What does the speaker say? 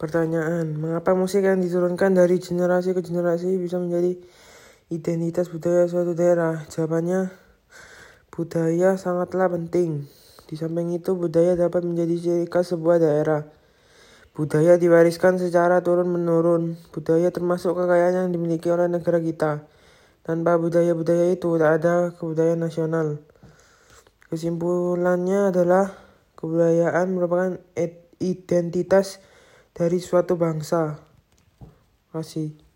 Pertanyaan, mengapa musik yang diturunkan dari generasi ke generasi bisa menjadi identitas budaya suatu daerah? Jawabannya, budaya sangatlah penting. Di samping itu, budaya dapat menjadi ciri khas sebuah daerah. Budaya diwariskan secara turun-menurun. Budaya termasuk kekayaan yang dimiliki oleh negara kita. Tanpa budaya-budaya itu, tak ada kebudayaan nasional. Kesimpulannya adalah kebudayaan merupakan identitas dari suatu bangsa. Terima kasih.